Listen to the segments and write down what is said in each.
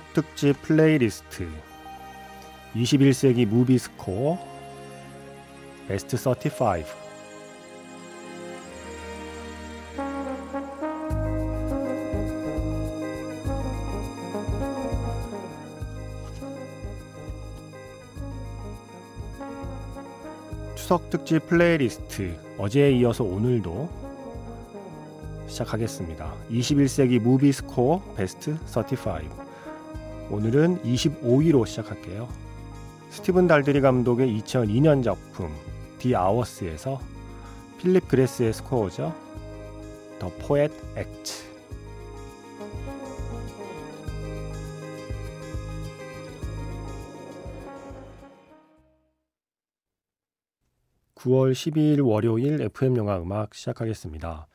추석 특집 플레이리스트. 21세기 무비 스코어. 베스트 35 추석 특집 플레이리스트. 어제에 이어서 오늘도 시작하겠습니다. 21세기 movie 스코어 베스트 35 오늘은 25위로 시작할게요. 스티븐 달드리 감독의 2002년 작품 The Hours에서 필립 글래스의 스코어죠. The Poet Acts 9월 12일 월요일 FM 영화 음악 시작하겠습니다.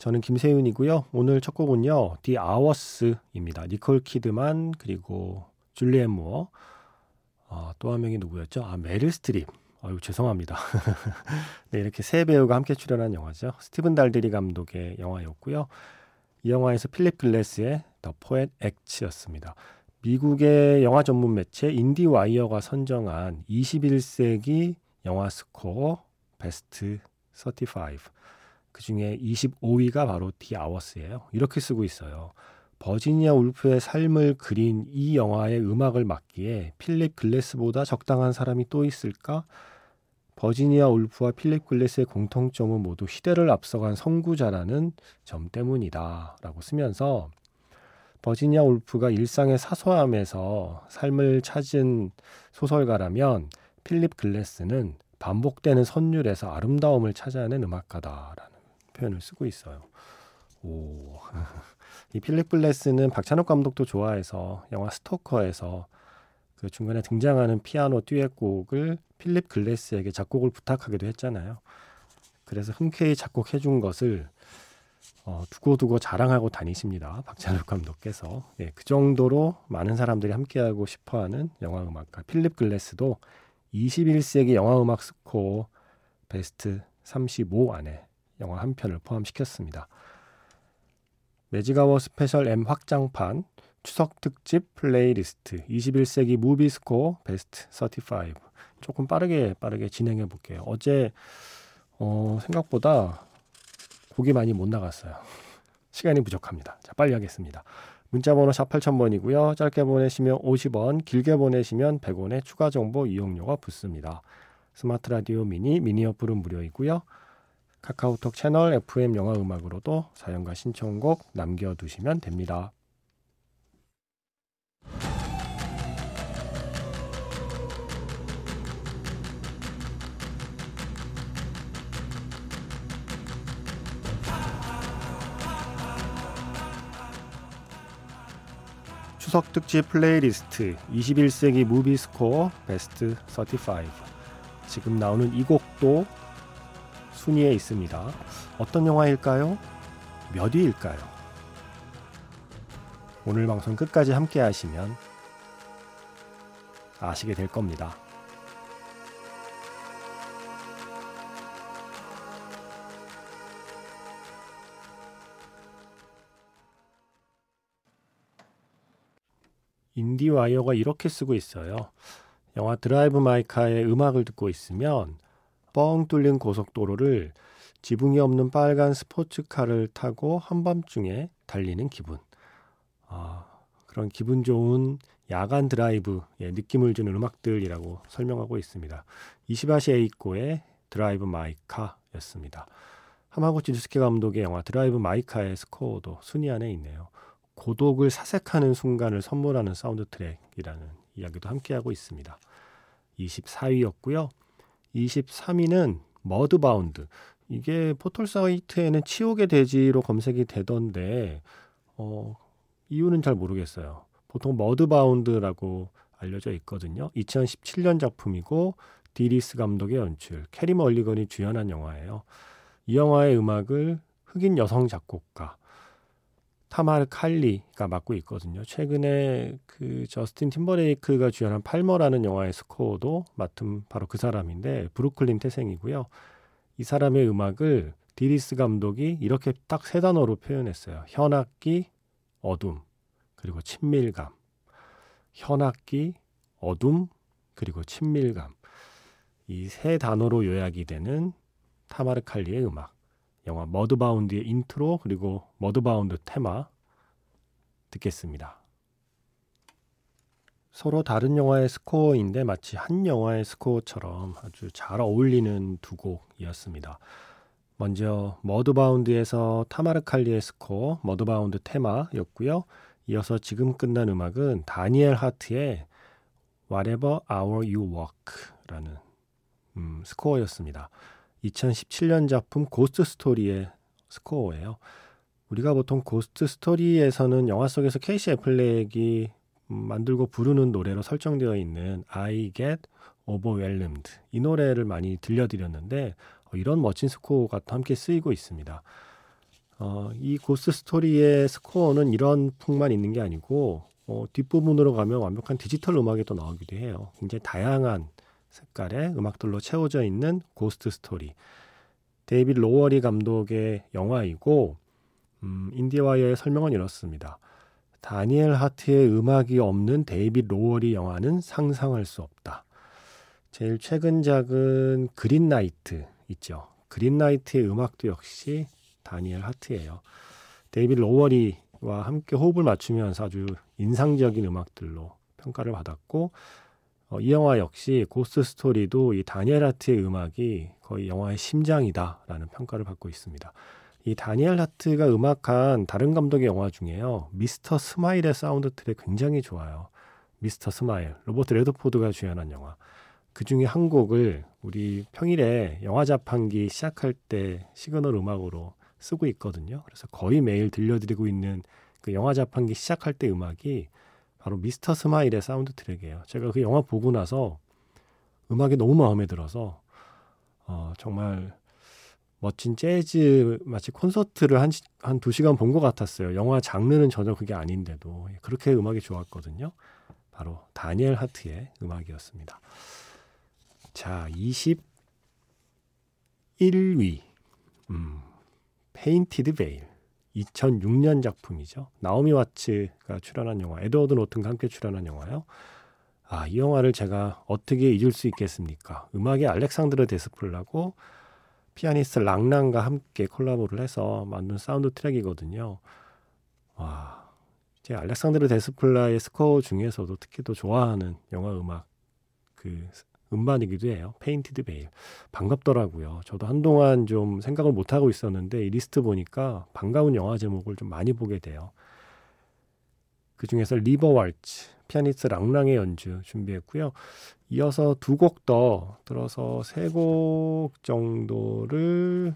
저는 김세윤이고요. 오늘 첫 곡은요. The Hours입니다. 니콜 키드만 그리고 줄리엔 무어 어, 또한 명이 누구였죠? 아 메릴 스트립. 아유 죄송합니다. 네 이렇게 세 배우가 함께 출연한 영화죠. 스티븐 달드리 감독의 영화였고요. 이 영화에서 필립 글래스의 The Poet Acts였습니다. 미국의 영화 전문 매체 인디와이어가 선정한 21세기 영화 스코어 베스트 35. 그 중에 25위가 바로 The Hours예요. 이렇게 쓰고 있어요. 버지니아 울프의 삶을 그린 이 영화의 음악을 맡기에 필립 글래스보다 적당한 사람이 또 있을까? 버지니아 울프와 필립 글래스의 공통점은 모두 시대를 앞서간 선구자라는 점 때문이다. 라고 쓰면서 버지니아 울프가 일상의 사소함에서 삶을 찾은 소설가라면 필립 글래스는 반복되는 선율에서 아름다움을 찾아낸 음악가다라는 표현을 쓰고 있어요. 오. 이 필립 글래스는 박찬욱 감독도 좋아해서 영화 스토커에서 그 중간에 등장하는 피아노 듀엣곡을 필립 글래스에게 작곡을 부탁하기도 했잖아요. 그래서 흔쾌히 작곡해 준 것을 어, 두고두고 자랑하고 다니십니다. 박찬욱 감독께서. 예, 그 정도로 많은 사람들이 함께하고 싶어하는 영화 음악가 필립 글래스도 21세기 영화 음악 스코어 베스트 35 안에 영화 한 편을 포함시켰습니다. 매직아워 스페셜 M 확장판 추석 특집 플레이리스트 21세기 movie 스코어 베스트 35 조금 빠르게 빠르게 진행해 볼게요. 어제 어, 생각보다 곡이 많이 못 나갔어요. 시간이 부족합니다. 자, 빨리 하겠습니다. 문자번호 샵 8000번이고요. 짧게 보내시면 50원, 길게 보내시면 100원의 추가 정보 이용료가 붙습니다. 스마트 라디오 미니, 미니 어플은 무료이고요. 카카오톡 채널 FM 영화 음악으로도 사연과 신청곡 남겨두시면 됩니다. 추석 특집 플레이리스트 21세기 movie 스코어 베스트 35 지금 나오는 이 곡도 순위에 있습니다. 어떤 영화일까요? 몇 위일까요? 오늘 방송 끝까지 함께 하시면 아시게 될 겁니다. 인디와이어가 이렇게 쓰고 있어요. 영화 Drive My Car의 음악을 듣고 있으면 뻥 뚫린 고속도로를 지붕이 없는 빨간 스포츠카를 타고 한밤중에 달리는 기분. 아, 그런 기분 좋은 야간 드라이브의 느낌을 주는 음악들이라고 설명하고 있습니다. 이시바시 에이코의 Drive My Car였습니다. 하마구치 류스케 감독의 영화 Drive My Car의 스코어도 순위 안에 있네요. 고독을 사색하는 순간을 선물하는 사운드 트랙이라는 이야기도 함께하고 있습니다. 24위였고요. 23위는 머드바운드. 이게 포털 사이트에는 치욕의 대지로 검색이 되던데 어, 이유는 잘 모르겠어요. 보통 머드바운드라고 알려져 있거든요. 2017년 작품이고 디 리스 감독의 연출, 캐리 멀리건이 주연한 영화예요. 이 영화의 음악을 흑인 여성 작곡가 타마르 칼리가 맡고 있거든요. 최근에 그 저스틴 팀버레이크가 주연한 팔머라는 영화의 스코어도 맡은 바로 그 사람인데 브루클린 태생이고요. 이 사람의 음악을 디 리스 감독이 이렇게 딱 세 단어로 표현했어요. 현악기, 어둠, 그리고 친밀감. 현악기, 어둠, 그리고 친밀감. 이 세 단어로 요약이 되는 타마르 칼리의 음악. 영화 머드바운드의 인트로 그리고 머드바운드 테마 듣겠습니다. 서로 다른 영화의 스코어인데 마치 한 영화의 스코어처럼 아주 잘 어울리는 두 곡이었습니다. 먼저 머드바운드에서 타마르 칼리의 스코어 머드바운드 테마였고요. 이어서 지금 끝난 음악은 다니엘 하트의 Whatever Hour You Woke라는 음, 스코어였습니다. 2017년 작품 고스트 스토리의 스코어예요. 우리가 보통 고스트 스토리에서는 영화 속에서 케이시 애플렉이 만들고 부르는 노래로 설정되어 있는 I Get Overwhelmed 이 노래를 많이 들려드렸는데 어, 이런 멋진 스코어가 또 함께 쓰이고 있습니다. 어, 이 고스트 스토리의 스코어는 이런 풍만 있는 게 아니고 어, 뒷부분으로 가면 완벽한 디지털 음악이 또 나오기도 해요. 굉장히 다양한 색깔의 음악들로 채워져 있는 고스트 스토리. 데이빗 로워리 감독의 영화이고 음, 인디와이어의 설명은 이렇습니다. 다니엘 하트의 음악이 없는 데이빗 로워리 영화는 상상할 수 없다. 제일 최근 작은 그린나이트 있죠. 그린나이트의 음악도 역시 다니엘 하트예요. 데이빗 로워리와 함께 호흡을 맞추면서 아주 인상적인 음악들로 평가를 받았고 어, 이 영화 역시 고스트 스토리도 이 다니엘 하트의 음악이 거의 영화의 심장이다라는 평가를 받고 있습니다. 이 다니엘 하트가 음악한 다른 감독의 영화 중에요. 미스터 스마일의 사운드 트랙 굉장히 좋아요. 미스터 스마일, 로버트 레드포드가 주연한 영화. 그 중에 한 곡을 우리 평일에 영화 자판기 시작할 때 시그널 음악으로 쓰고 있거든요. 그래서 거의 매일 들려드리고 있는 그 영화 자판기 시작할 때 음악이 바로 미스터 스마일의 사운드 트랙이에요. 제가 그 영화 보고 나서 음악이 너무 마음에 들어서 어, 정말 멋진 재즈 마치 콘서트를 한, 한 두 시간 본 것 같았어요. 영화 장르는 전혀 그게 아닌데도 그렇게 음악이 좋았거든요. 바로 다니엘 하트의 음악이었습니다. 자, 21위. 음, 페인티드 베일. 2006년 작품이죠. 나오미 와츠가 출연한 영화, 에드워드 노튼과 함께 출연한 영화요. 아, 이 영화를 제가 어떻게 잊을 수 있겠습니까? 음악이 알렉산드르 데스플라고 피아니스트 랑랑과 함께 콜라보를 해서 만든 사운드 트랙이거든요. 와, 제 알렉산드르 데스플라의 스코어 중에서도 특히 또 좋아하는 영화 음악 그 음반이기도 해요. 페인티드 베일. 반갑더라고요. 저도 한동안 좀 생각을 못 하고 있었는데 이 리스트 보니까 반가운 영화 제목을 좀 많이 보게 돼요. 그 중에서 River Waltz, 피아니스트 랑랑의 연주 준비했고요. 이어서 두 곡 더 들어서 세 곡 정도를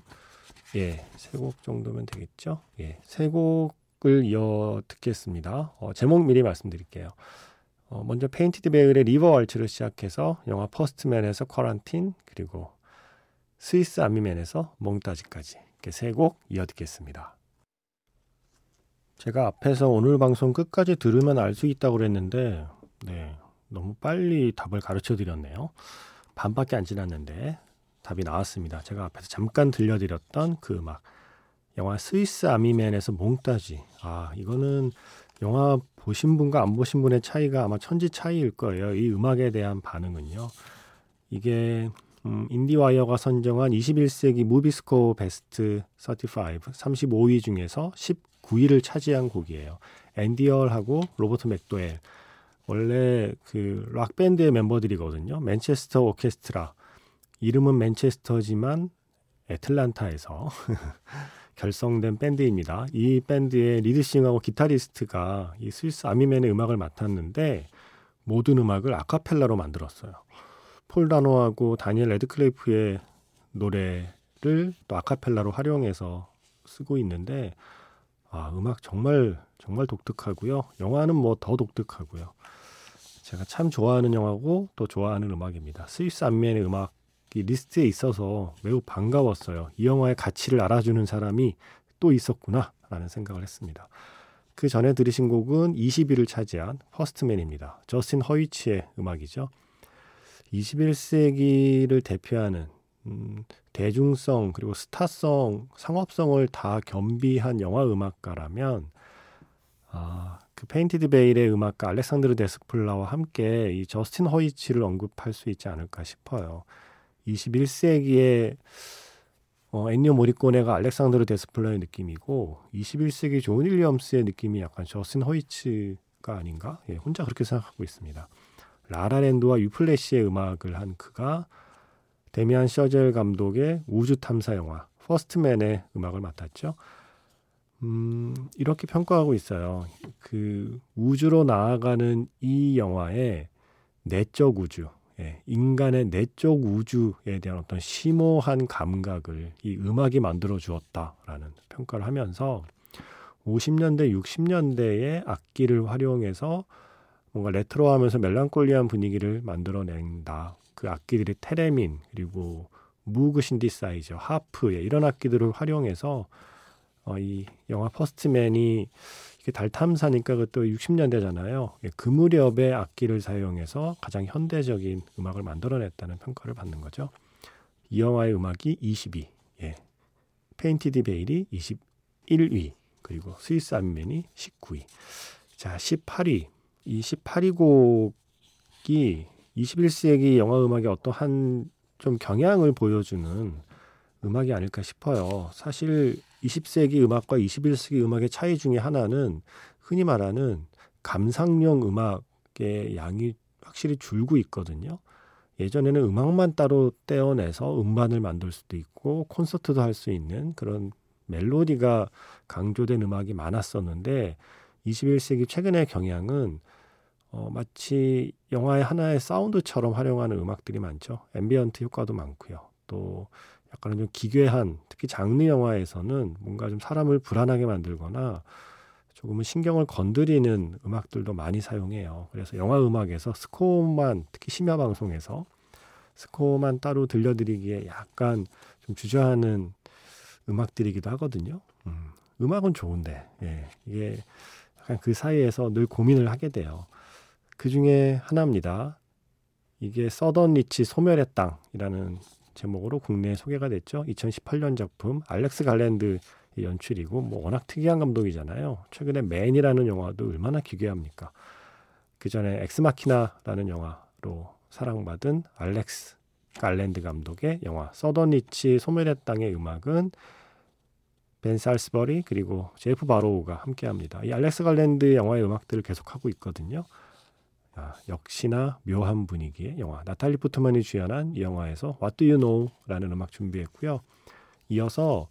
예, 세 곡 정도면 되겠죠? 예, 세 곡을 이어 듣겠습니다. 어, 제목 미리 말씀드릴게요. 어, 먼저 페인티드 베일의 River Waltz를 시작해서 영화 퍼스트맨에서 Quarantine 그리고 스위스 아미맨에서 Montage까지 이렇게 세 곡 이어 듣겠습니다. 제가 앞에서 오늘 방송 끝까지 들으면 알 수 있다고 그랬는데 네, 너무 빨리 답을 가르쳐 드렸네요. 반밖에 안 지났는데 답이 나왔습니다. 제가 앞에서 잠깐 들려드렸던 그 음악 영화 스위스 아미맨에서 Montage 아 이거는 영화 보신 분과 안 보신 분의 차이가 아마 천지 차이일 거예요. 이 음악에 대한 반응은요. 이게 음, 인디와이어가 선정한 21세기 movie score 베스트 35, 35위 중에서 19위를 차지한 곡이에요. 앤디 헐하고 로버트 맥도웰. 원래 그 락밴드의 멤버들이거든요. 맨체스터 오케스트라. 이름은 맨체스터지만 애틀란타에서 결성된 밴드입니다. 이 밴드의 리드싱어하고 기타리스트가 이 스위스 아미맨의 음악을 맡았는데 모든 음악을 아카펠라로 만들었어요. 폴 다노하고 다니엘 래드클리프의 노래를 또 아카펠라로 활용해서 쓰고 있는데 아, 음악 정말 정말 독특하고요. 영화는 뭐 더 독특하고요. 제가 참 좋아하는 영화고 또 좋아하는 음악입니다. 스위스 아미맨의 음악 이 리스트에 있어서 매우 반가웠어요. 이 영화의 가치를 알아주는 사람이 또 있었구나라는 생각을 했습니다. 그 전에 들으신 곡은 20위를 차지한 퍼스트맨입니다. 저스틴 허위츠의 음악이죠. 21세기를 대표하는 음, 대중성 그리고 스타성, 상업성을 다 겸비한 영화 음악가라면 아, 그 페인티드 베일의 음악가 알렉산드르 데스플라와 함께 이 저스틴 허위츠를 언급할 수 있지 않을까 싶어요. 21세기의 어, 엔니오 모리꼬네가 알렉산드르 데스플라의 느낌이고 21세기 존 윌리엄스의 느낌이 약간 저스틴 허위츠가 아닌가? 예, 혼자 그렇게 생각하고 있습니다. 라라랜드와 위플래시의 음악을 한 그가 데이미언 셔젤 감독의 우주 탐사 영화 퍼스트맨의 음악을 맡았죠. 음, 이렇게 평가하고 있어요. 그 우주로 나아가는 이 영화의 내적 우주, 예, 인간의 내적 우주에 대한 어떤 심오한 감각을 이 음악이 만들어 주었다라는 평가를 하면서 50년대, 60년대의 악기를 활용해서 뭔가 레트로하면서 멜랑콜리한 분위기를 만들어낸다. 그 악기들이 테레민 그리고 무그 신디사이저, 하프 예, 이런 악기들을 활용해서 어, 이 영화 퍼스트맨이 이게 달 탐사니까 그것도 60년대잖아요. 예, 그 무렵의 악기를 사용해서 가장 현대적인 음악을 만들어냈다는 평가를 받는 거죠. 이 영화의 음악이 22, 예. 페인티드 베일이 21위, 그리고 스위스 아미 맨이 19위. 자, 18위. 이 18위 곡이 21세기 영화 음악의 어떠한 좀 경향을 보여주는 음악이 아닐까 싶어요. 사실 20세기 음악과 21세기 음악의 차이 중에 하나는 흔히 말하는 감상용 음악의 양이 확실히 줄고 있거든요. 예전에는 음악만 따로 떼어내서 음반을 만들 수도 있고 콘서트도 할 수 있는 그런 멜로디가 강조된 음악이 많았었는데 21세기 최근의 경향은 어, 마치 영화의 하나의 사운드처럼 활용하는 음악들이 많죠. ambient 효과도 많고요. 또 약간은 좀 기괴한 특히 장르 영화에서는 뭔가 좀 사람을 불안하게 만들거나 조금은 신경을 건드리는 음악들도 많이 사용해요. 그래서 영화 음악에서 스코어만 특히 심야 방송에서 스코어만 따로 들려드리기에 약간 좀 주저하는 음악들이기도 하거든요. 음, 음악은 좋은데 예, 이게 약간 그 사이에서 늘 고민을 하게 돼요. 그 중에 하나입니다. 이게 서던 리치 소멸의 땅이라는 제목으로 국내에 소개가 됐죠. 2018년 작품 알렉스 갈랜드 연출이고 뭐 워낙 특이한 감독이잖아요. 최근에 맨이라는 영화도 얼마나 기괴합니까? 그 전에 엑스마키나라는 영화로 사랑받은 알렉스 갈랜드 감독의 영화 서던리치 소멸의 땅의 음악은 벤 살리스버리 그리고 제프 바로우가 함께합니다. 이 알렉스 갈랜드 영화의 음악들을 계속하고 있거든요. 아, 역시나 묘한 분위기의 영화. 나탈리 포트만이 주연한 이 영화에서 What Do You Know라는 음악 준비했고요. 이어서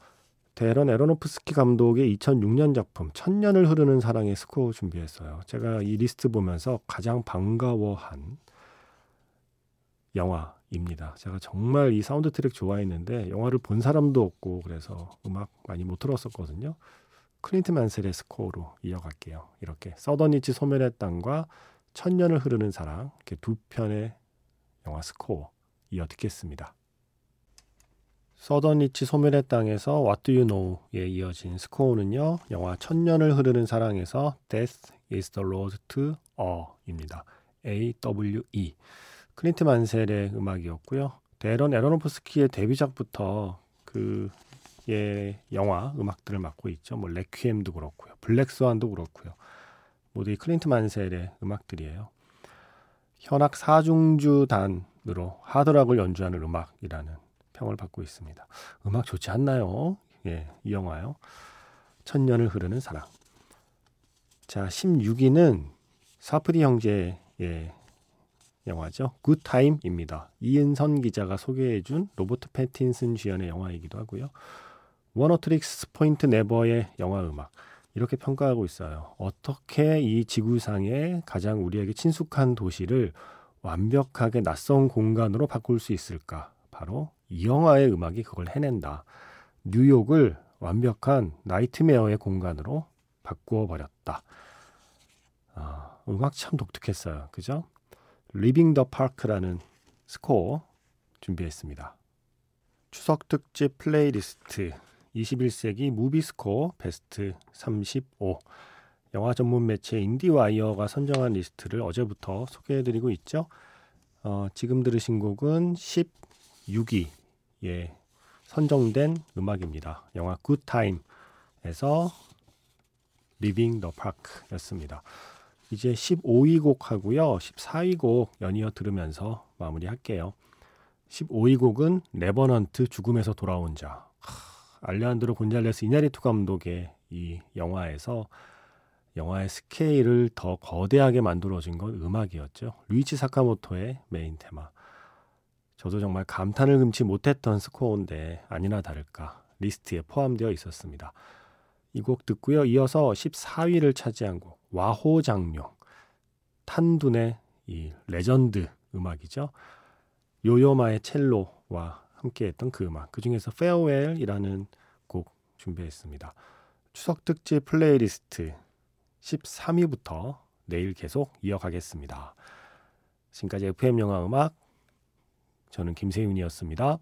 대런 애로노프스키 감독의 2006년 작품 천년을 흐르는 사랑의 스코어 준비했어요. 제가 이 리스트 보면서 가장 반가워한 영화입니다. 제가 정말 이 사운드 트랙 좋아했는데 영화를 본 사람도 없고 그래서 음악 많이 못 들었었거든요. 클린트 만셀의 스코어로 이어갈게요. 이렇게 서던리치 소멸의 땅과 천년을 흐르는 사랑 이렇게 두 편의 영화 스코어 이어 듣겠습니다. 서던 리치 소멸의 땅에서 What Do You Know에 이어진 스코어는요. 영화 천년을 흐르는 사랑에서 Death is the Road to Awe입니다. A-W-E 클린트 만셀의 음악이었고요. 대런 애로노프스키의 데뷔작부터 그의 영화 음악들을 맡고 있죠. 뭐 레퀴엠도 그렇고요. 블랙스완도 그렇고요. 모두 이 클린트 만셀의 음악들이에요. 현악 사중주단으로 하드락을 연주하는 음악이라는 평을 받고 있습니다. 음악 좋지 않나요? 예, 이 영화요. 천년을 흐르는 사랑. 자, 16위는 사프디 형제의 영화죠. 굿타임입니다. 이은선 기자가 소개해준 로버트 패틴슨 주연의 영화이기도 하고요. Oneohtrix Point Never의 영화 음악. 이렇게 평가하고 있어요. 어떻게 이 지구상의 가장 우리에게 친숙한 도시를 완벽하게 낯선 공간으로 바꿀 수 있을까? 바로 이 영화의 음악이 그걸 해낸다. 뉴욕을 완벽한 nightmare의 공간으로 바꾸어 버렸다. 아, 음악 참 독특했어요. 그죠? Leaving the Park라는 스코어 준비했습니다. 추석 특집 플레이리스트 21세기 무비 스코어 베스트 35 영화 전문 매체 인디와이어가 선정한 리스트를 어제부터 소개해드리고 있죠. 어, 지금 들으신 곡은 16위에 선정된 음악입니다. 영화 굿타임에서 Leaving the Park였습니다. 이제 15위 곡하고요. 14위 곡 연이어 들으면서 마무리할게요. 15위 곡은 레버넌트 죽음에서 돌아온 자. 하, 알레한드로 곤잘레스 이나리투 감독의 이 영화에서 영화의 스케일을 더 거대하게 만들어진 건 음악이었죠. 류이치 사카모토의 메인 테마. 저도 정말 감탄을 금치 못했던 스코어인데 아니나 다를까 리스트에 포함되어 있었습니다. 이 곡 듣고요. 이어서 14위를 차지한 곡 와호장룡 탄둔의 이 레전드 음악이죠. 요요마의 첼로와 함께했던 그 음악 그 중에서 페어웰이라는 곡 준비했습니다. 추석 특집 플레이리스트 13위부터 내일 계속 이어가겠습니다. 지금까지 FM 영화 음악 저는 김세윤이었습니다.